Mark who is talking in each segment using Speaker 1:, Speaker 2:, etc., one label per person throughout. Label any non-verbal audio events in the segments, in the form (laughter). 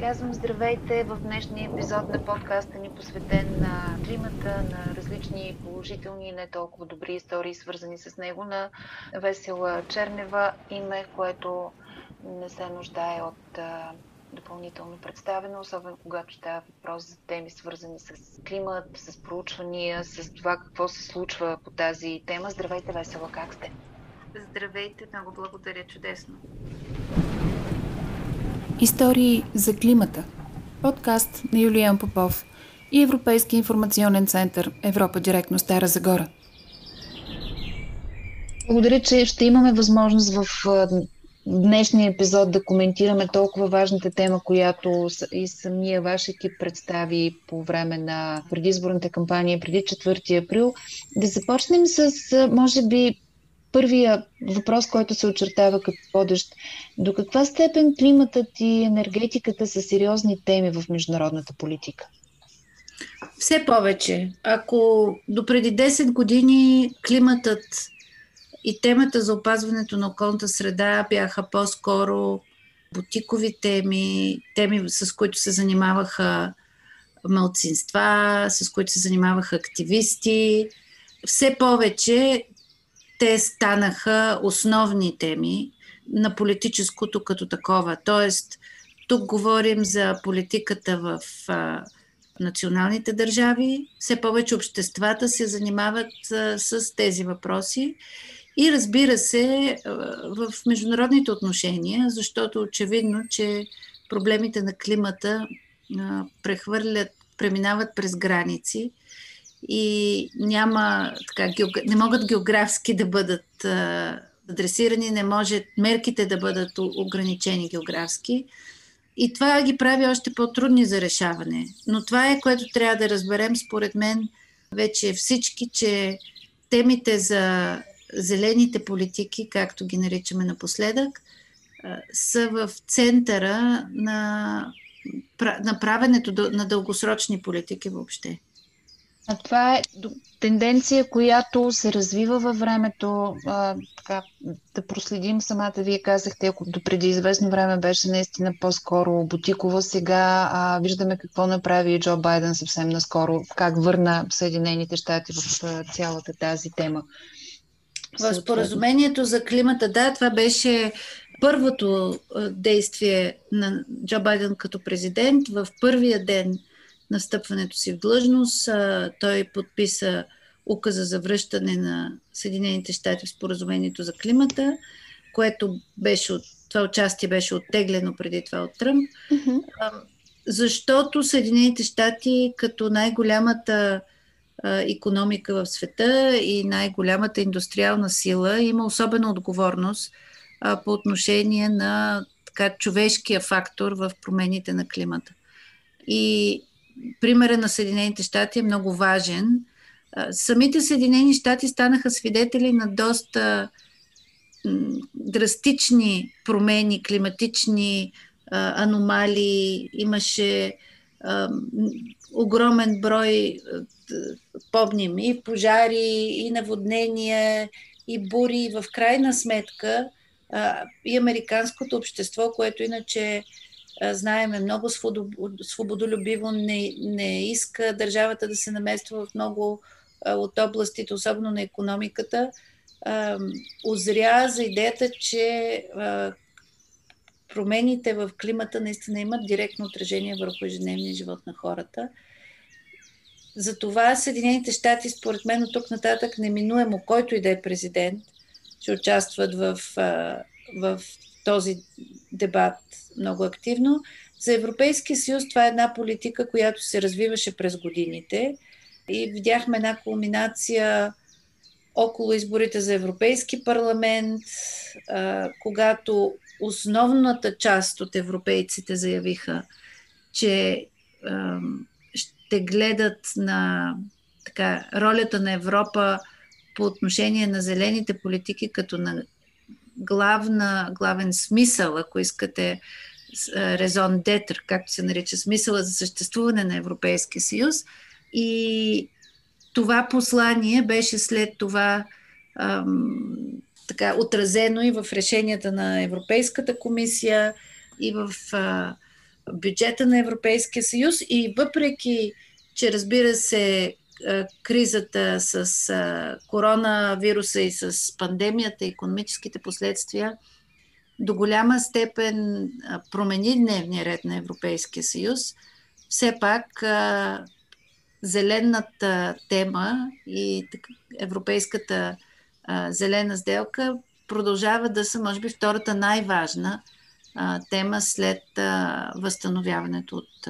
Speaker 1: Казвам здравейте в днешния епизод на подкаста ни посветен на климата, на различни положителни и не толкова добри истории, свързани с него на Весела Чернева, име, което не се нуждае от допълнително представено, особено когато става въпрос за теми свързани с климат, с проучвания, с това какво се случва по тази тема. Здравейте, Весела, как сте?
Speaker 2: Здравейте, много благодаря, чудесно.
Speaker 3: Истории за климата. Подкаст на Юлиан Попов и Европейски информационен център Европа директно Стара Загора.
Speaker 1: Благодаря, че ще имаме възможност в днешния епизод да коментираме толкова важната тема, която и самия ваш екип представи по време на предизборната кампания преди 4 април. Да започнем с, може би, първия въпрос, който се очертава като водещ. До каква степен климатът и енергетиката са сериозни теми в международната политика?
Speaker 2: Все повече. Ако до преди 10 години климатът и темата за опазването на околната среда бяха по-скоро бутикови теми, теми с които се занимаваха малцинства, с които се занимаваха активисти. Все повече те станаха основни теми на политическото като такова. Тоест, тук говорим за политиката в а, националните държави. Все повече обществата се занимават а, с тези въпроси. И разбира се, а, в международните отношения, защото очевидно, че проблемите на климата прехвърлят, преминават през граници и няма, така, не могат географски да бъдат адресирани, не може мерките да бъдат ограничени географски. И това ги прави още по-трудни за решаване. Но това е, което трябва да разберем, според мен, вече всички, че темите за зелените политики, както ги наричаме напоследък, са в центъра на, на правенето на дългосрочни политики въобще.
Speaker 1: А това е тенденция, която се развива във времето. А, така, да проследим самата, вие казахте, ако до преди известно време беше наистина по-скоро бутикова, сега а, виждаме какво направи Джо Байден съвсем наскоро, как върна Съединените щати в цялата тази тема.
Speaker 2: В споразумението за климата, да, това беше първото действие на Джо Байден като президент в първия ден – настъпването си в длъжност. Той подписа указа за връщане на Съединените щати в споразумението за климата, което беше от, това участие беше оттеглено преди това от Тръмп. Mm-hmm. Защото Съединените щати като най-голямата економика в света и най-голямата индустриална сила има особена отговорност а, по отношение на така, човешкия фактор в промените на климата. И примера на Съединените щати е много важен. Самите Съединени щати станаха свидетели на доста драстични промени, климатични аномалии. Имаше огромен брой, помним, и пожари, и наводнения, и бури. В крайна сметка и американското общество, което иначе знаеме, много свободолюбиво, не, не иска държавата да се намества в много от областите, особено на економиката, озря за идеята, че промените в климата наистина имат директно отражение върху ежедневния живот на хората. Затова Съединените щати, според мен, от тук нататък неминуемо, който и да е президент, ще участват в, в този дебат много активно. За Европейския съюз това е една политика, която се развиваше през годините и видяхме една кулминация около изборите за Европейски парламент, когато основната част от европейците заявиха, че ще гледат на така, ролята на Европа по отношение на зелените политики като на главна, главен смисъл, ако искате, резон детър, както се нарича смисъла за съществуване на Европейския съюз. И това послание беше след това ам, така, отразено и в решенията на Европейската комисия, и в а, бюджета на Европейския съюз и въпреки, че разбира се, кризата с коронавируса и с пандемията, економическите последствия, до голяма степен промени дневния ред на Европейския съюз, все пак зелената тема и европейската зелена сделка продължава да са, може би, втората най-важна тема след възстановяването от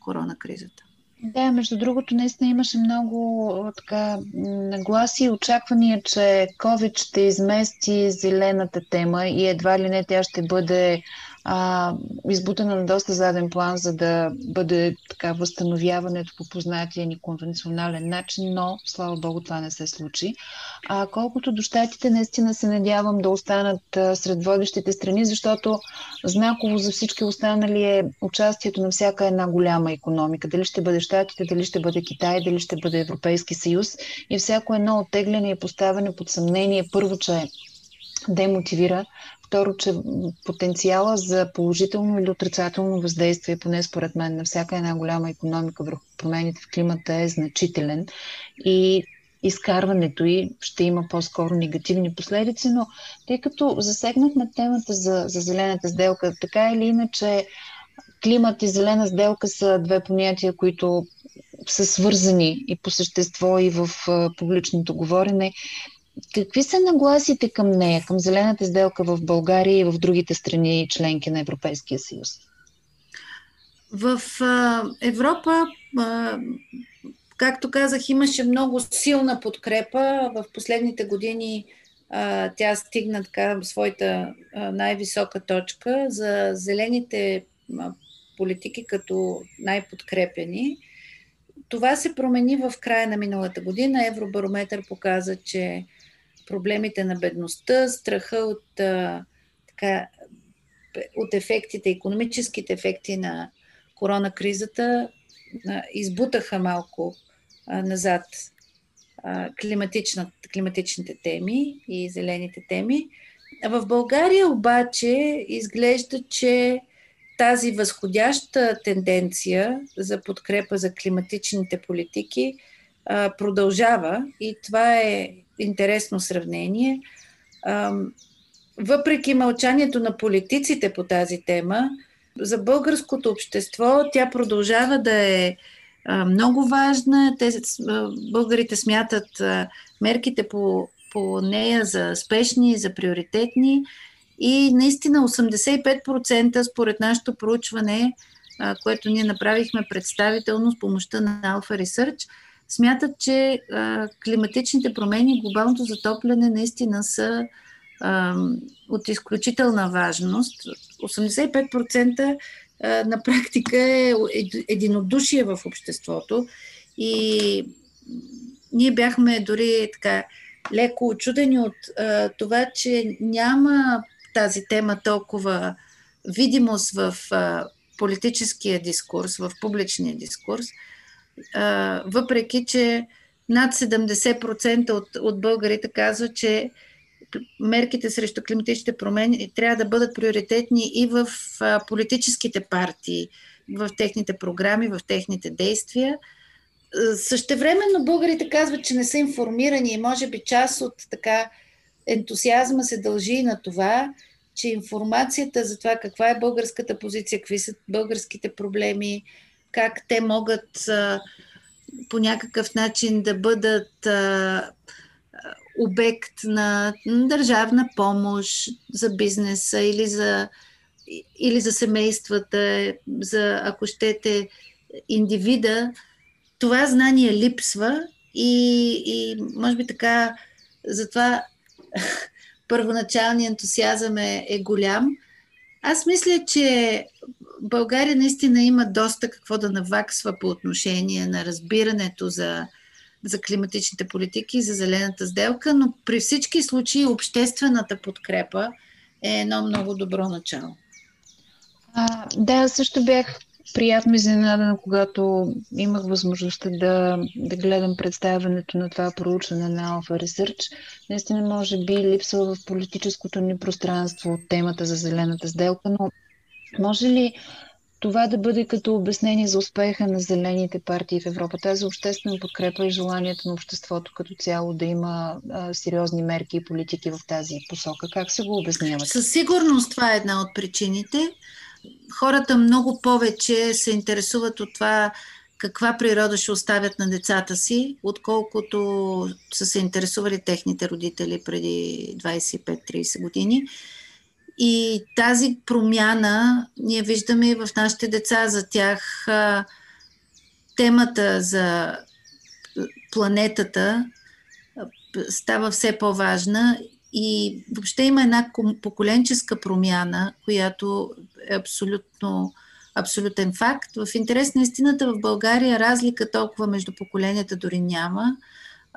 Speaker 2: коронакризата.
Speaker 1: Да, между другото, наистина имаше много така, нагласи и очаквания, че COVID ще измести зелената тема и едва ли не тя ще бъде а, избутана на доста заден план, за да бъде така възстановяването по познатия ни конвенционален начин, но слава Богу това не се случи. А колкото до щатите, наистина се надявам да останат а, сред водещите страни, защото знаково за всички останали е участието на всяка една голяма економика. Дали ще бъде щатите, дали ще бъде Китай, дали ще бъде Европейски съюз и всяко едно оттегляне и поставяне под съмнение първо, че демотивира Второ, че потенциала за положително или отрицателно въздействие, поне според мен, на всяка една голяма економика върху промените в климата е значителен и изкарването й ще има по-скоро негативни последици, но тъй като засегнахме темата за, за зелената сделка, така или иначе климат и зелена сделка са две понятия, които са свързани и по същество, и в публичното говорене. Какви са нагласите към нея, към зелената сделка в България и в другите страни членки на Европейския съюз?
Speaker 2: В а, Европа, а, както казах, имаше много силна подкрепа. В последните години а, тя стигна така своята а, най-висока точка за зелените а, политики като най-подкрепени. Това се промени в края на миналата година. Евробарометър показа, че проблемите на бедността, страха от, а, така, от ефектите, економическите ефекти на коронакризата а, избутаха малко а, назад а, климатичните теми и зелените теми. В България обаче изглежда, че тази възходяща тенденция за подкрепа за климатичните политики а, продължава и това е интересно сравнение. Въпреки мълчанието на политиците по тази тема, за българското общество тя продължава да е много важна. Те, българите смятат мерките по, по нея за спешни, за приоритетни и наистина 85% според нашето проучване, което ние направихме представително с помощта на Alpha Research, смятат, че а, климатичните промени и глобалното затопляне наистина са а, от изключителна важност. 85% а, на практика е единодушие в обществото и ние бяхме дори така леко очудени от а, това, че няма тази тема толкова видимост в а, политическия дискурс, в публичния дискурс въпреки че над 70% от, от българите казват, че мерките срещу климатичните промени трябва да бъдат приоритетни и в а, политическите партии, в техните програми, в техните действия. Същевременно българите казват, че не са информирани и може би част от така ентусиазма се дължи и на това, че информацията за това каква е българската позиция, какви са българските проблеми, как те могат по някакъв начин да бъдат обект на държавна помощ за бизнеса или за, или за семействата, за, ако щете, индивида, това знание липсва и, и може би така, затова (laughs) първоначалният ентусиазъм е, е голям. Аз мисля, че България наистина има доста какво да наваксва по отношение на разбирането за, за климатичните политики и за зелената сделка, но при всички случаи обществената подкрепа е едно много добро начало.
Speaker 1: А, да, също бях приятно изненадана, когато имах възможността да, да гледам представянето на това проучване на Alpha Research. Наистина, може би, липсва в политическото ни пространство темата за зелената сделка, но може ли това да бъде като обяснение за успеха на зелените партии в Европа, тази обществена подкрепа и желанието на обществото като цяло да има а, сериозни мерки и политики в тази посока. Как се го обяснявате?
Speaker 2: Със сигурност това е една от причините. Хората много повече се интересуват от това каква природа ще оставят на децата си, отколкото са се интересували техните родители преди 25-30 години. И тази промяна ние виждаме и в нашите деца. За тях темата за планетата става все по-важна и въобще има една поколенческа промяна, която е абсолютно, абсолютен факт. В интерес на истината в България разлика толкова между поколенията дори няма.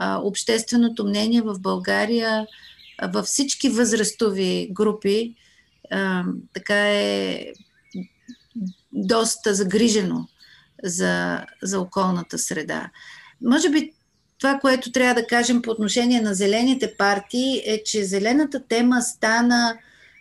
Speaker 2: общественото мнение в България във всички възрастови групи така е доста загрижено за, за околната среда. Може би това, което трябва да кажем по отношение на зелените партии е, че зелената тема стана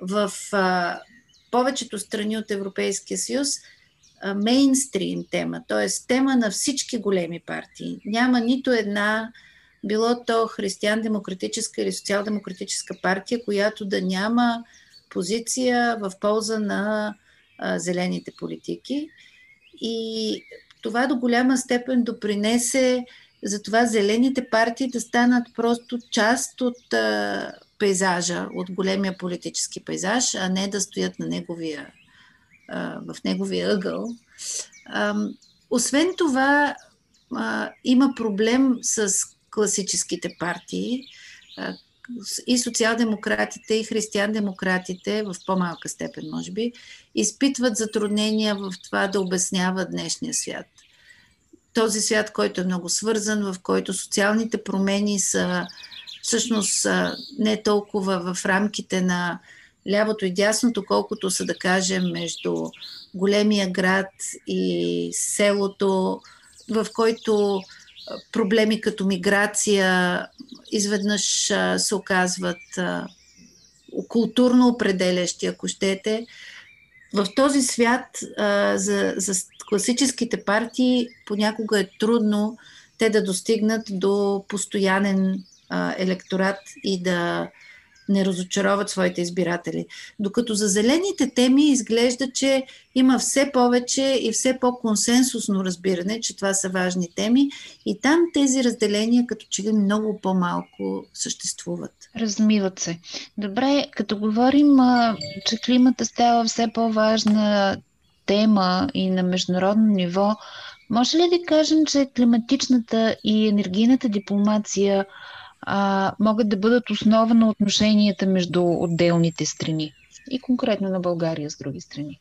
Speaker 2: в а, повечето страни от Европейския съюз мейнстрим тема, т.е. тема на всички големи партии. Няма нито една, било то християн-демократическа или социал-демократическа партия, която да няма позиция в полза на а, зелените политики. И това до голяма степен допринесе за това зелените партии да станат просто част от а, пейзажа, от големия политически пейзаж, а не да стоят на неговия, а, в неговия ъгъл. А, освен това, а, има проблем с класическите партии, и социал-демократите, и християн-демократите, в по-малка степен, може би, изпитват затруднения в това да обясняват днешния свят. Този свят, който е много свързан, в който социалните промени са всъщност не толкова в рамките на лявото и дясното, колкото са, да кажем, между големия град и селото, в който проблеми като миграция изведнъж се оказват културно определящи, ако щете. В този свят за, за класическите партии понякога е трудно те да достигнат до постоянен електорат и да не разочароват своите избиратели. Докато за зелените теми изглежда, че има все повече и все по-консенсусно разбиране, че това са важни теми и там тези разделения като че ли много по-малко съществуват.
Speaker 1: Размиват се. Добре, като говорим, че климата става все по-важна тема и на международно ниво, може ли да кажем, че климатичната и енергийната дипломация – а, могат да бъдат основа на отношенията между отделните страни и конкретно на България с други страни.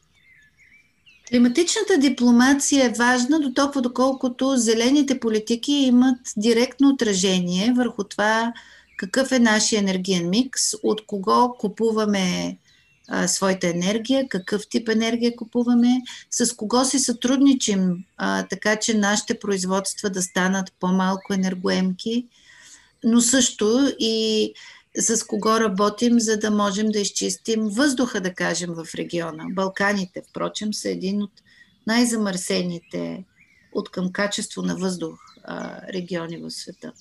Speaker 2: Климатичната дипломация е важна до толкова доколкото зелените политики имат директно отражение върху това какъв е нашия енергиен микс, от кого купуваме а, своята енергия, какъв тип енергия купуваме, с кого си сътрудничим, а, така че нашите производства да станат по-малко енергоемки но също и с кого работим, за да можем да изчистим въздуха, да кажем, в региона. Балканите, впрочем, са един от най-замърсените от към качество на въздух региони в света.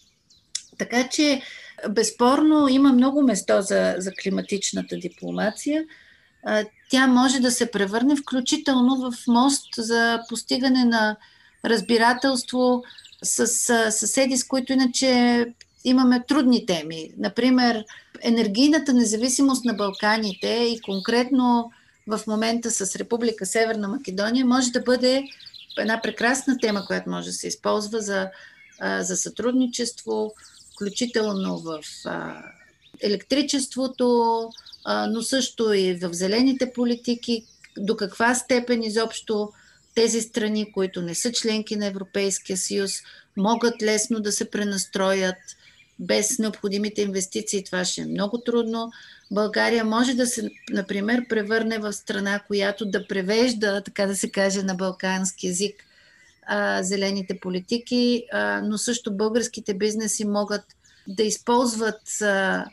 Speaker 2: Така че, безспорно, има много место за, за климатичната дипломация. Тя може да се превърне включително в мост за постигане на разбирателство с съседи, с които иначе имаме трудни теми. Например, енергийната независимост на Балканите и конкретно в момента с Република Северна Македония може да бъде една прекрасна тема, която може да се използва за, за сътрудничество, включително в електричеството, но също и в зелените политики, до каква степен изобщо тези страни, които не са членки на Европейския съюз, могат лесно да се пренастроят – без необходимите инвестиции това ще е много трудно. България може да се, например, превърне в страна, която да превежда, така да се каже, на балкански язик а, зелените политики, а, но също българските бизнеси могат да използват а,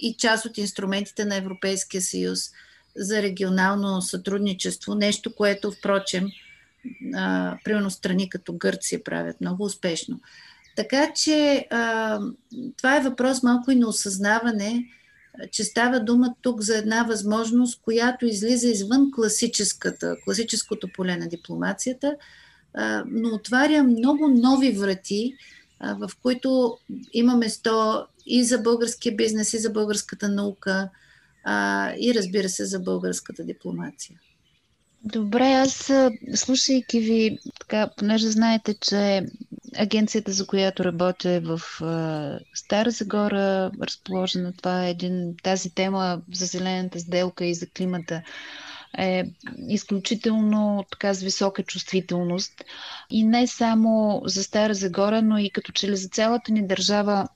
Speaker 2: и част от инструментите на Европейския съюз за регионално сътрудничество, нещо, което, впрочем, а, примерно страни като Гърция правят много успешно. Така че а, това е въпрос малко и на осъзнаване, че става дума тук за една възможност, която излиза извън класическата, класическото поле на дипломацията, а, но отваря много нови врати, а, в които има место и за българския бизнес, и за българската наука, а, и разбира се за българската дипломация.
Speaker 1: Добре, аз слушайки ви, така, понеже знаете, че агенцията, за която работя е в Стара Загора, разположена, това е един, тази тема за зелената сделка и за климата е изключително така с висока чувствителност. И не само за Стара Загора, но и като че ли за цялата ни държава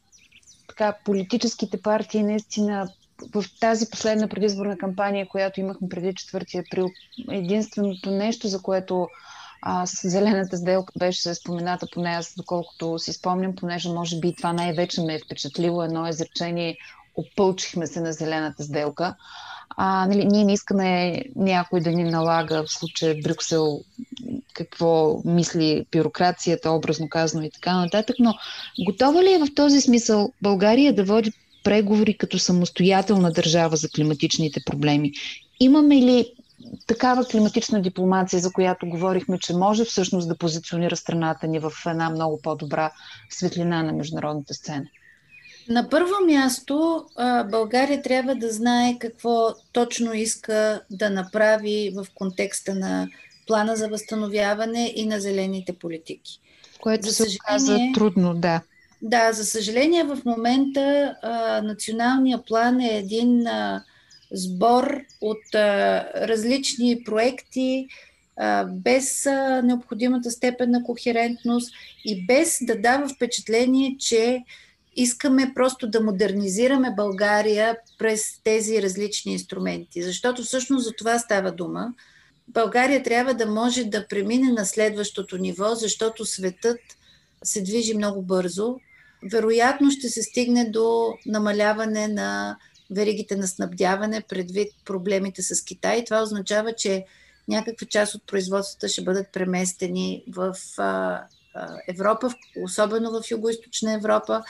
Speaker 1: така, политическите партии наистина в тази последна предизборна кампания, която имахме преди 4 април, единственото нещо, за което а, с зелената сделка беше спомената, поне аз, доколкото си спомням, понеже може би това най-вече ме е впечатлило едно изречение опълчихме се на зелената сделка. А, нали, ние не искаме някой да ни налага, в случая Брюксел, какво мисли бюрокрацията, образно казано и така нататък, но готова ли е в този смисъл България да води преговори като самостоятелна държава за климатичните проблеми? Имаме ли такава климатична дипломация, за която говорихме, че може всъщност да позиционира страната ни в една много по-добра светлина на международната сцена?
Speaker 2: На първо място България трябва да знае какво точно иска да направи в контекста на плана за възстановяване и на зелените политики.
Speaker 1: Което се оказа трудно, да.
Speaker 2: Да, за съжаление в момента а, националния план е един а, сбор от а, различни проекти, а, без а, необходимата степен на кохерентност и без да дава впечатление, че искаме просто да модернизираме България през тези различни инструменти. Защото всъщност за това става дума. България трябва да може да премине на следващото ниво, защото светът се движи много бързо. Вероятно ще се стигне до намаляване на веригите на снабдяване предвид проблемите с Китай. Това означава, че някаква част от производствата ще бъдат преместени в а, а, Европа, особено в Юго-Источна Европа.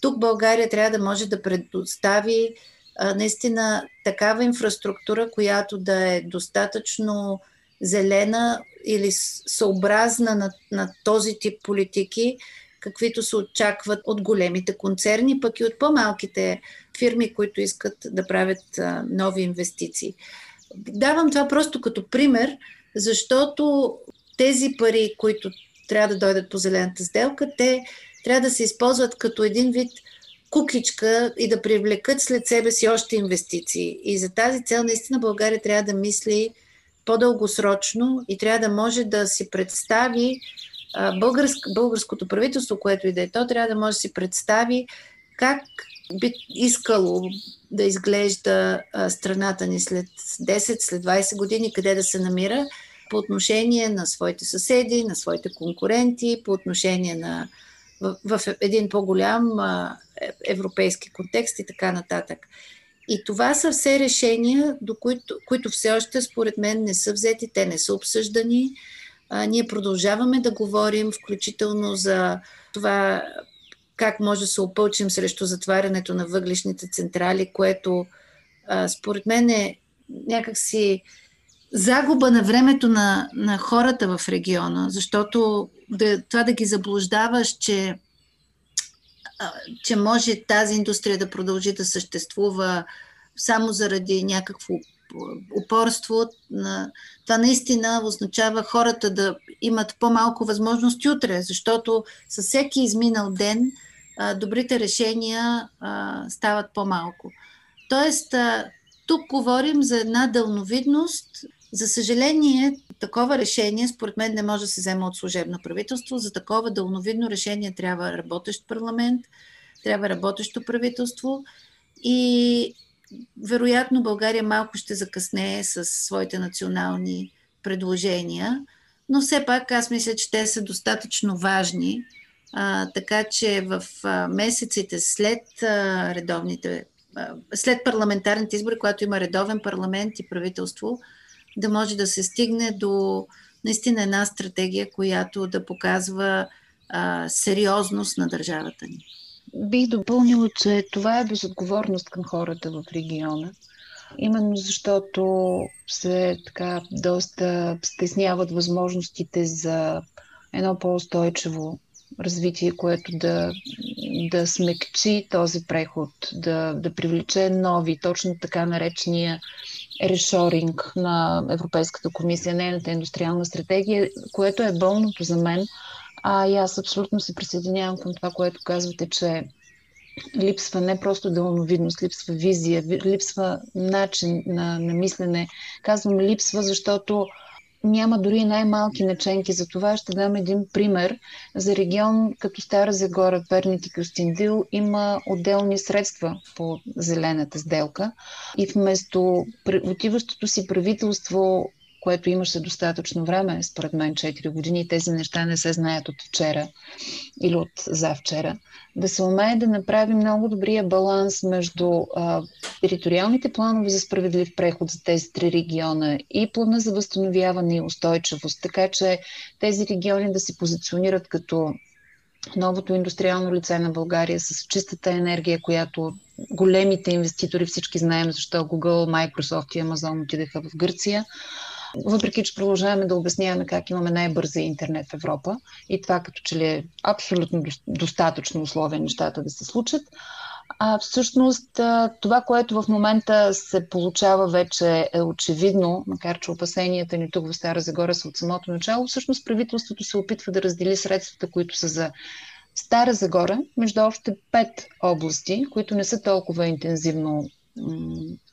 Speaker 2: Тук България трябва да може да предостави а, наистина такава инфраструктура, която да е достатъчно зелена или съобразна на, на този тип политики, каквито се очакват от големите концерни, пък и от по-малките фирми, които искат да правят нови инвестиции. Давам това просто като пример, защото тези пари, които трябва да дойдат по зелената сделка, те трябва да се използват като един вид кукличка и да привлекат след себе си още инвестиции. И за тази цел наистина България трябва да мисли по-дългосрочно и трябва да може да си представи българск, българското правителство, което и да е то, трябва да може да си представи как би искало да изглежда страната ни след 10, след 20 години, къде да се намира по отношение на своите съседи, на своите конкуренти, по отношение на в, в един по-голям е, европейски контекст и така нататък. И това са все решения, до които, които все още според мен не са взети, те не са обсъждани. А, ние продължаваме да говорим, включително за това как може да се опълчим срещу затварянето на въглишните централи, което а, според мен е някакси загуба на времето на, на хората в региона, защото да, това да ги заблуждаваш, че, че може тази индустрия да продължи да съществува само заради някакво упорство, това наистина означава хората да имат по-малко възможности утре, защото със всеки изминал ден добрите решения стават по-малко. Тоест, тук говорим за една дълновидност, за съжаление, такова решение, според мен, не може да се взема от служебно правителство. За такова дълновидно решение трябва работещ парламент, трябва работещо правителство и вероятно България малко ще закъснее с своите национални предложения, но все пак аз мисля, че те са достатъчно важни, а, така че в а, месеците след а, редовните след парламентарните избори, когато има редовен парламент и правителство, да може да се стигне до наистина една стратегия, която да показва а, сериозност на държавата ни.
Speaker 1: Бих допълнила, че това е безотговорност към хората в региона. Именно защото се така доста стесняват възможностите за едно по-устойчиво развитие, което да, да смекчи този преход, да, да привлече нови, точно така наречения решоринг на Европейската комисия, нейната индустриална стратегия, което е болното за мен. А и аз абсолютно се присъединявам към това, което казвате, че липсва не просто дълновидност, липсва визия, липсва начин на, на мислене. Казвам липсва, защото няма дори най-малки наченки. За това ще дам един пример. За регион като Стара Загора, Перник и Кюстиндил има отделни средства по зелената сделка и вместо отиващото си правителство което имаше достатъчно време, според мен 4 години, тези неща не се знаят от вчера или от завчера, да се умее да направи много добрия баланс между а, териториалните планове за справедлив преход за тези три региона и плана за възстановяване и устойчивост, така че тези региони да се позиционират като новото индустриално лице на България с чистата енергия, която големите инвеститори, всички знаем защо Google, Microsoft и Amazon отидаха в Гърция, въпреки, че продължаваме да обясняваме как имаме най-бърза интернет в Европа и това като че ли е абсолютно достатъчно условие нещата да се случат, а всъщност това, което в момента се получава вече е очевидно, макар че опасенията ни тук в Стара Загора са от самото начало, всъщност правителството се опитва да раздели средствата, които са за Стара Загора, между още пет области, които не са толкова интензивно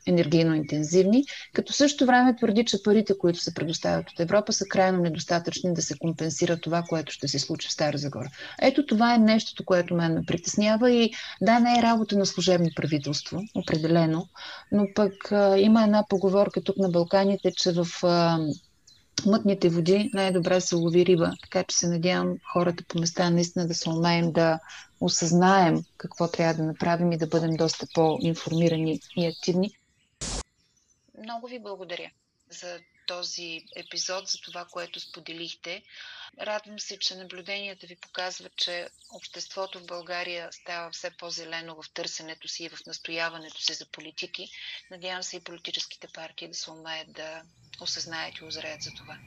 Speaker 1: енергийно интензивни, като също време твърди, че парите, които се предоставят от Европа, са крайно недостатъчни да се компенсира това, което ще се случи в Стара Загора. Ето това е нещото, което мен ме притеснява и да, не е работа на служебно правителство, определено, но пък а, има една поговорка тук на Балканите, че в а, мътните води най-добре се лови риба. Така че се надявам хората по места наистина да се умеем да осъзнаем какво трябва да направим и да бъдем доста по-информирани и активни. Много ви благодаря за този епизод, за това, което споделихте. Радвам се, че наблюденията ви показват, че обществото в България става все по-зелено в търсенето си и в настояването си за политики. Надявам се и политическите партии да се умеят да осъзнаят и озреят за това.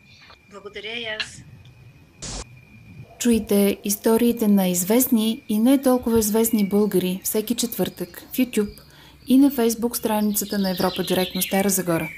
Speaker 2: Благодаря и аз.
Speaker 3: Чуйте историите на известни и не толкова известни българи всеки четвъртък в YouTube – и на фейсбук страницата на Европа директно Стара Загора.